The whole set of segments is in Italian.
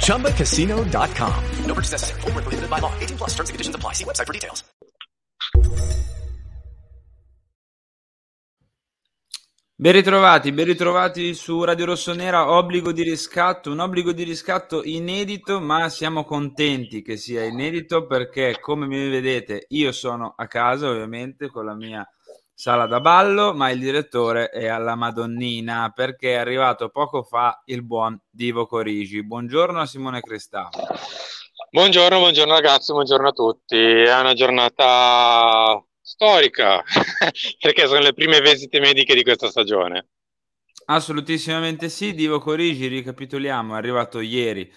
ChumbaCasino.com. No purchase necessary. Void where prohibited by law. 18 plus terms and conditions apply. See website for details. Ben ritrovati, ben ritrovati su Radio Rossonera, obbligo di riscatto, un obbligo di riscatto inedito, ma siamo contenti che sia inedito perché come mi vedete io sono a casa ovviamente con la mia sala da ballo, ma il direttore è alla Madonnina perché è arrivato poco fa il buon Divo Corigi. Buongiorno a Simone Cristavo. Buongiorno, buongiorno ragazzi, buongiorno a tutti. È una giornata storica perché sono le prime visite mediche di questa stagione. Assolutissimamente sì, Divo Corigi, ricapitoliamo, è arrivato ieri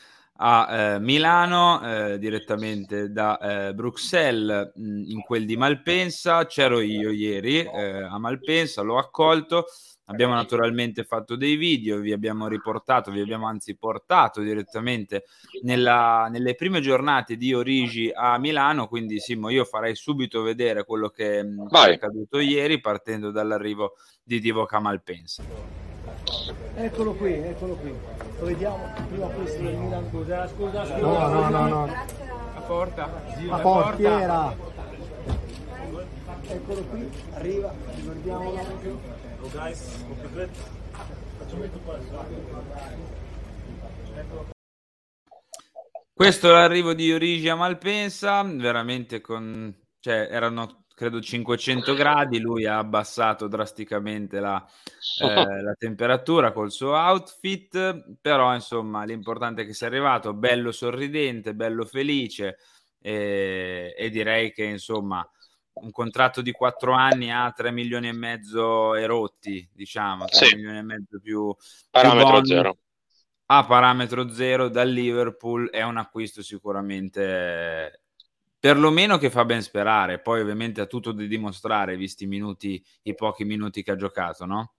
a eh, Milano eh, direttamente da eh, Bruxelles mh, in quel di Malpensa, c'ero io ieri eh, a Malpensa, l'ho accolto, abbiamo naturalmente fatto dei video, vi abbiamo riportato, vi abbiamo anzi portato direttamente nella, nelle prime giornate di Origi a Milano, quindi Simo io farei subito vedere quello che, mh, che è accaduto ieri partendo dall'arrivo di Divock a Malpensa. Eccolo qui, eccolo qui. Lo vediamo prima questo del Milan. Scusa, scusa, scusa. No, no, no, no. La porta. La portiera. Eccolo qui, arriva, ricordiamolo. Oh guys, Questo è l'arrivo di Origi a Malpensa, veramente con... cioè erano credo 500 gradi, lui ha abbassato drasticamente la, eh, la temperatura col suo outfit, però insomma l'importante è che sia arrivato, bello sorridente, bello felice e, e direi che insomma un contratto di quattro anni a 3 milioni e mezzo erotti, diciamo, 3 Sì. milioni e mezzo più, più Parametro bonus zero. a parametro zero dal Liverpool è un acquisto sicuramente perlomeno che fa ben sperare. Poi, ovviamente, ha tutto da dimostrare, visti i minuti, i pochi minuti che ha giocato, no?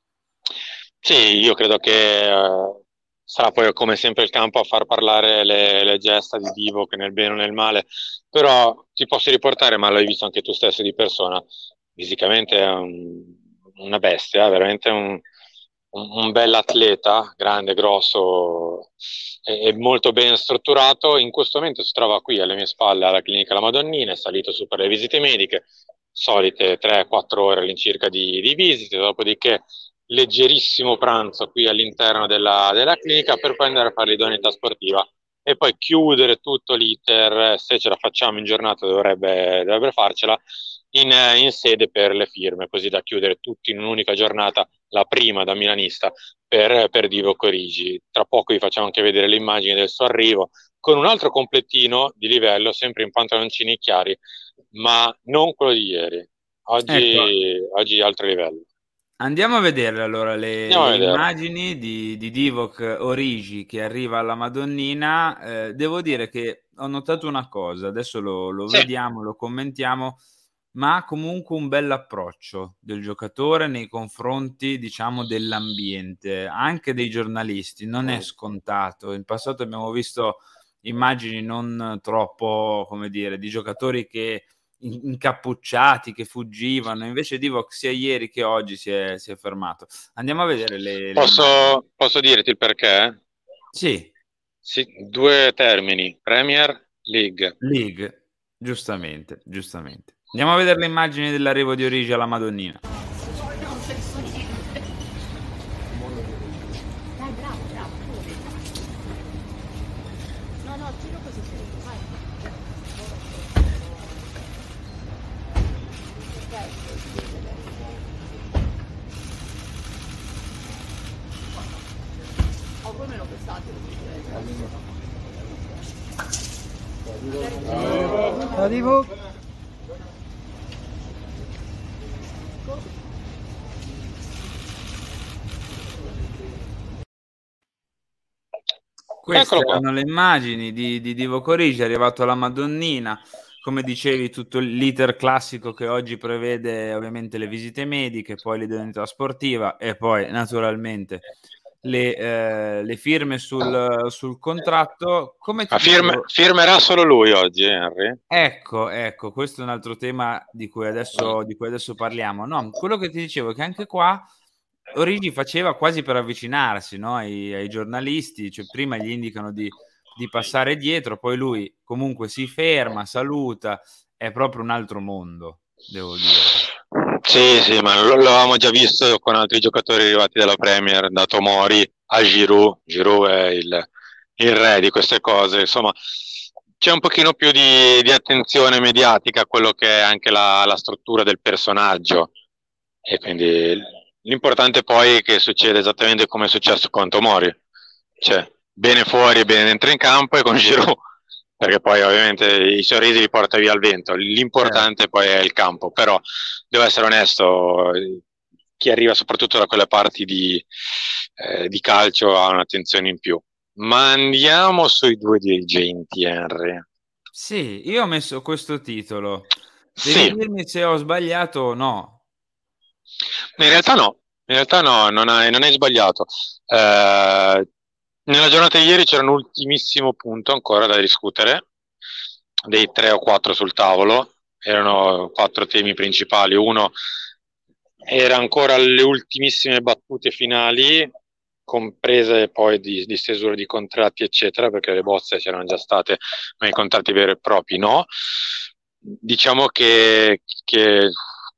Sì, io credo che eh, sarà poi come sempre il campo a far parlare le, le gesta di Divo, che nel bene o nel male, però ti posso riportare, ma l'hai visto anche tu stesso di persona, fisicamente è un- una bestia, veramente un, un, un bell'atleta, grande, grosso e, e molto ben strutturato. In questo momento si trova qui alle mie spalle alla clinica La Madonnina, è salito su per le visite mediche, solite 3-4 ore all'incirca di, di visite, dopodiché leggerissimo pranzo qui all'interno della, della clinica per poi andare a fare l'idoneità sportiva e poi chiudere tutto l'iter, se ce la facciamo in giornata dovrebbe, dovrebbe farcela, in, in sede per le firme, così da chiudere tutto in un'unica giornata, la prima da milanista, per, per Divo Corigi. Tra poco vi facciamo anche vedere le immagini del suo arrivo, con un altro completino di livello, sempre in pantaloncini chiari, ma non quello di ieri. Oggi, oggi altro livello. Andiamo a vedere allora le, a le vedere. immagini di, di Divock Origi che arriva alla Madonnina. Eh, devo dire che ho notato una cosa, adesso lo, lo Sì. vediamo, lo commentiamo, ma comunque un bell'approccio del giocatore nei confronti, diciamo, dell'ambiente, anche dei giornalisti. Non è scontato. In passato abbiamo visto immagini non troppo, come dire, di giocatori che incappucciati, che fuggivano. Invece Divock sia ieri che oggi si è, si è fermato. Andiamo a vedere le. Posso, posso dirti il perché? Sì, Sì, due termini, Premier League. League, giustamente, giustamente. Andiamo a vedere le immagini dell'arrivo di Origi alla Madonnina. Dai, bravo, bravo. No, no, tiro così, vai. Ciao Divo. Queste Eccolo qua. erano le immagini di, di Divo Corigi, è arrivato alla Madonnina, come dicevi tutto l'iter classico che oggi prevede ovviamente le visite mediche, poi l'idoneità sportiva e poi naturalmente le, eh, le firme sul, sul contratto. Come ti Ma firme- firmerà solo lui oggi, Henry? Ecco, ecco, questo è un altro tema di cui adesso, di cui adesso parliamo. No, quello che ti dicevo è che anche qua Origi faceva quasi per avvicinarsi no, ai, ai giornalisti, cioè prima gli indicano di, di passare dietro, poi lui comunque si ferma, saluta, è proprio un altro mondo, devo dire. Sì, sì, ma lo- l'avevamo già visto con altri giocatori arrivati dalla Premier, da Tomori a Giroud. Giroud è il, il re di queste cose. Insomma, c'è un pochino più di, di attenzione mediatica a quello che è anche la, la struttura del personaggio. E quindi l'importante poi è che succeda esattamente come è successo con Tomori. Cioè, bene fuori e bene dentro in campo e con Giroud. Perché poi ovviamente i sorrisi li porta via il vento. L'importante poi è il campo. Però devo essere onesto, eh, chi arriva soprattutto da quelle parti di, eh, di calcio ha un'attenzione in più. Ma andiamo sui due dirigenti, Henry. Sì, io ho messo questo titolo. Devi Sì, dirmi se ho sbagliato o no. in realtà no, in realtà no, non hai, non hai sbagliato. Eh, nella giornata di ieri c'era un ultimissimo punto ancora da discutere, dei tre o quattro sul tavolo, erano quattro temi principali. Uno era ancora le ultimissime battute finali, comprese poi di, di stesura di contratti, eccetera, perché le bozze c'erano già state, ma i contratti veri e propri no. Diciamo che, che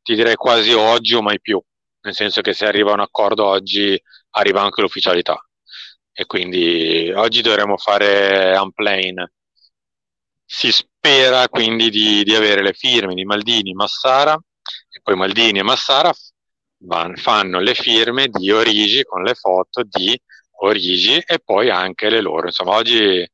ti direi quasi oggi o mai più, nel senso che se arriva un accordo oggi arriva anche l'ufficialità e quindi oggi dovremo fare unplane. Si spera quindi di, di avere le firme di Maldini, Massara e poi Maldini e Massara van- fanno le firme di Origi con le foto di Origi e poi anche le loro. Insomma, oggi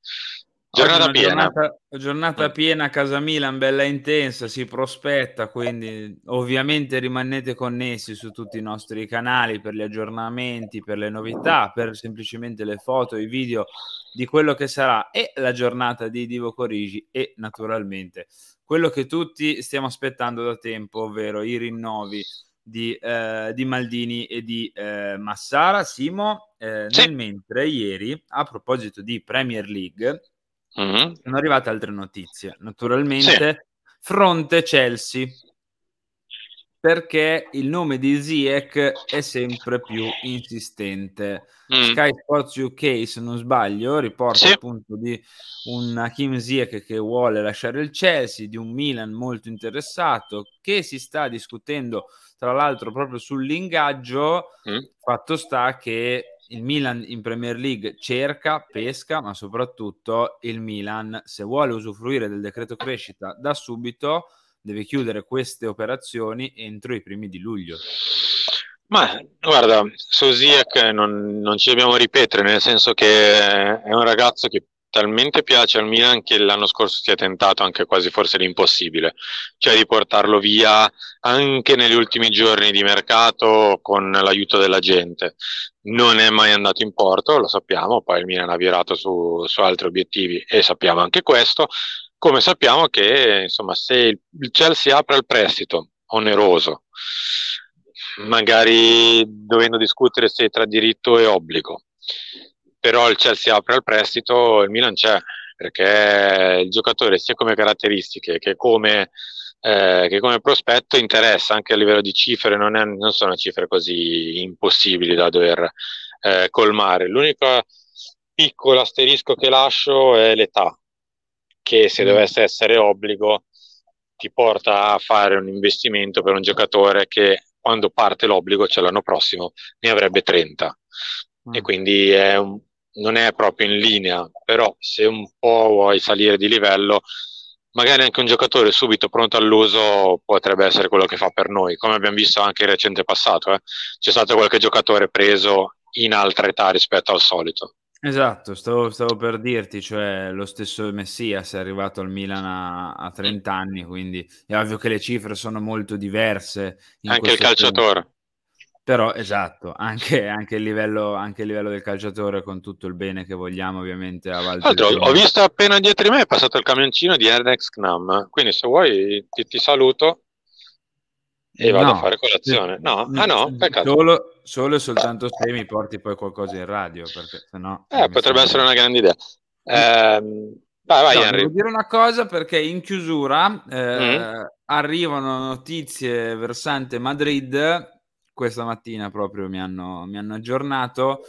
giornata una piena. Giornata, giornata piena a casa Milan, bella intensa, si prospetta, quindi ovviamente rimanete connessi su tutti i nostri canali per gli aggiornamenti, per le novità, per semplicemente le foto, i video di quello che sarà e la giornata di Divo Corigi e naturalmente quello che tutti stiamo aspettando da tempo, ovvero i rinnovi di, eh, di Maldini e di eh, Massara. Simo, eh, Sì. nel mentre ieri, a proposito di Premier League, Mhm. sono arrivate altre notizie. Naturalmente, fronte Chelsea, perché il nome di Ziyech è sempre più insistente. Mm. Sky Sports UK, se non sbaglio, riporta Sì. appunto di un Hakim Ziyech che vuole lasciare il Chelsea, di un Milan molto interessato, che si sta discutendo tra l'altro proprio sull'ingaggio. Mm. Fatto sta che il Milan in Premier League cerca, pesca, ma soprattutto il Milan, se vuole usufruire del decreto crescita da subito, deve chiudere queste operazioni entro i primi di luglio. Ma guarda, Ziyech non, non ci dobbiamo ripetere, nel senso che è un ragazzo che talmente piace al Milan che l'anno scorso si è tentato anche quasi forse l'impossibile, cioè di portarlo via anche negli ultimi giorni di mercato con l'aiuto della gente. Non è mai andato in porto, lo sappiamo, poi il Milan ha virato su, su altri obiettivi e sappiamo anche questo, come sappiamo che insomma se il Chelsea apre il prestito oneroso, magari dovendo discutere se tra diritto e obbligo. Però il Chelsea apre al prestito, il Milan c'è, perché il giocatore sia come caratteristiche che come, eh, che come prospetto interessa anche a livello di cifre, non, è- non sono cifre così impossibili da dover eh, colmare. L'unico piccolo asterisco che lascio è l'età, che se Mm. dovesse essere obbligo ti porta a fare un investimento per un giocatore che quando parte l'obbligo, cioè l'anno prossimo, ne avrebbe 30 e Mm. quindi è un- non è proprio in linea, però se un po' vuoi salire di livello, magari anche un giocatore subito pronto all'uso potrebbe essere quello che fa per noi, come abbiamo visto anche in recente passato. eh. C'è stato qualche giocatore preso in altra età rispetto al solito. Esatto, stavo, stavo, per dirti, cioè lo stesso Messias è arrivato al Milan a, a 30 anni, quindi è ovvio che le cifre sono molto diverse. Anche il calciatore. Tempo. Però esatto, anche, anche, il livello, anche, il livello, del calciatore con tutto il bene che vogliamo ovviamente a Altro, Ho visto appena dietro di me è passato il camioncino di Ernex Knam, quindi se vuoi ti, ti saluto e vado no, a fare colazione. No, no, ah no, peccato. Solo, solo, e soltanto se mi porti poi qualcosa in radio, perché sennò... Eh, potrebbe essere una grande idea. Eh, vai, vai, no, Henry. Devo dire una cosa perché in chiusura eh, mm. arrivano notizie versante Madrid, questa mattina proprio mi hanno, mi hanno aggiornato,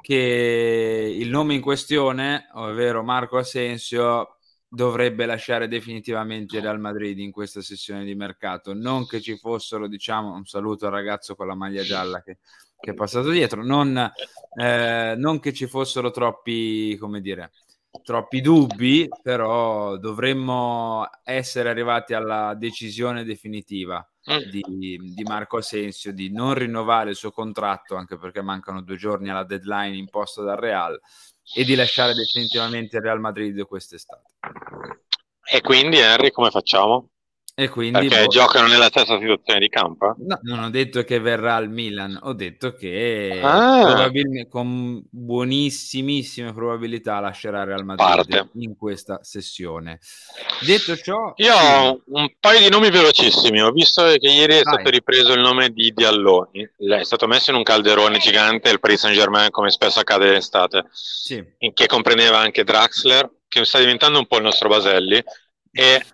che il nome in questione, ovvero Marco Asensio, dovrebbe lasciare definitivamente Real Madrid in questa sessione di mercato. Non che ci fossero, diciamo, un saluto al ragazzo con la maglia gialla che, che è passato dietro, non, eh, non, che ci fossero troppi, come dire, troppi dubbi, però dovremmo essere arrivati alla decisione definitiva mm. di, di, Marco Asensio di non rinnovare il suo contratto, anche perché mancano due giorni alla deadline imposta dal Real e di lasciare definitivamente il Real Madrid quest'estate. E quindi Henry come facciamo? E quindi, Perché boh, giocano nella stessa situazione di campo? No, non ho detto che verrà al Milan, ho detto che ah. con buonissimissime probabilità lascerà Real Madrid Parte. in questa sessione. Detto ciò... Io ho un paio di nomi velocissimi, ho visto che ieri è Dai. stato ripreso il nome di Dialloni, è stato messo in un calderone gigante il Paris Saint Germain come spesso accade in estate, sì. che comprendeva anche Draxler, che sta diventando un po' il nostro Baselli, e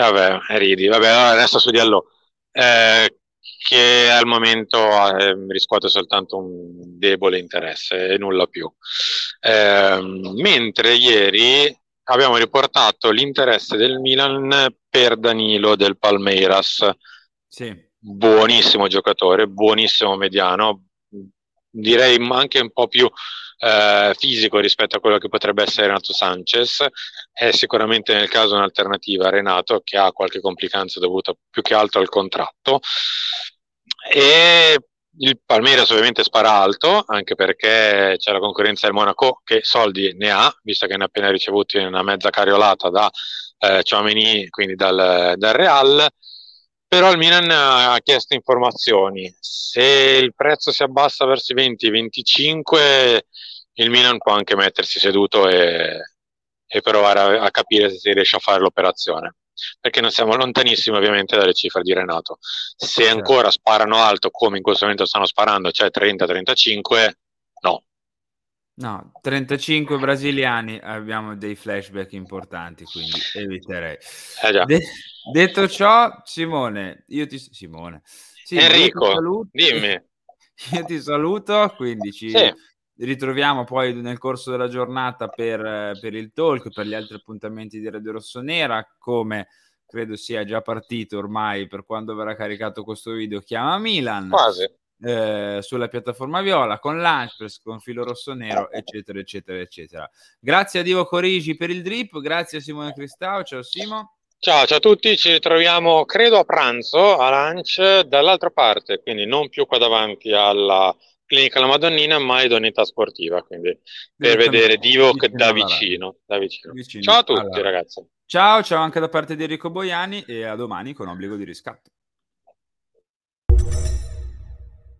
vabbè, ridi, vabbè, adesso su di Allo, eh, che al momento eh, riscuote soltanto un debole interesse e nulla più. Eh, mentre ieri abbiamo riportato l'interesse del Milan per Danilo del Palmeiras. Sì. Buonissimo giocatore, buonissimo mediano, direi anche un po' più eh, fisico rispetto a quello che potrebbe essere Renato Sanchez, è sicuramente nel caso un'alternativa a Renato che ha qualche complicanza dovuta più che altro al contratto. E il Palmeiras ovviamente spara alto anche perché c'è la concorrenza del Monaco che soldi ne ha visto che ne ha appena ricevuti una mezza cariolata da eh, Ciomeni quindi dal, dal Real però il Milan ha chiesto informazioni. Se il prezzo si abbassa verso i 20-25, il Milan può anche mettersi seduto e, e provare a, a, capire se si riesce a fare l'operazione. Perché non siamo lontanissimi ovviamente dalle cifre di Renato. Se ancora sparano alto come in questo momento stanno sparando, cioè 30-35, no, No, 35 brasiliani abbiamo dei flashback importanti, quindi eviterei. Eh De- detto ciò, Simone, io ti Simone. Sì, Enrico, saluto, dimmi. Io ti saluto, quindi ci sì. ritroviamo poi nel corso della giornata per, per il talk, per gli altri appuntamenti di Radio Rossonera, come credo sia già partito ormai per quando verrà caricato questo video, chiama Milan. Quasi eh, sulla piattaforma Viola, con Lunchpress, con Filo Rosso Nero, eccetera, eccetera, eccetera. Grazie a Divo Corigi per il drip, grazie a Simone Cristao, ciao Simo. Ciao, ciao a tutti, ci ritroviamo credo a pranzo a lunch dall'altra parte, quindi non più qua davanti alla clinica La Madonnina, ma Idoneità Sportiva, quindi per vedere Divo da vicino, da vicino. vicino. Ciao a tutti allora. ragazzi. Ciao, ciao anche da parte di Enrico Boiani e a domani con obbligo di riscatto.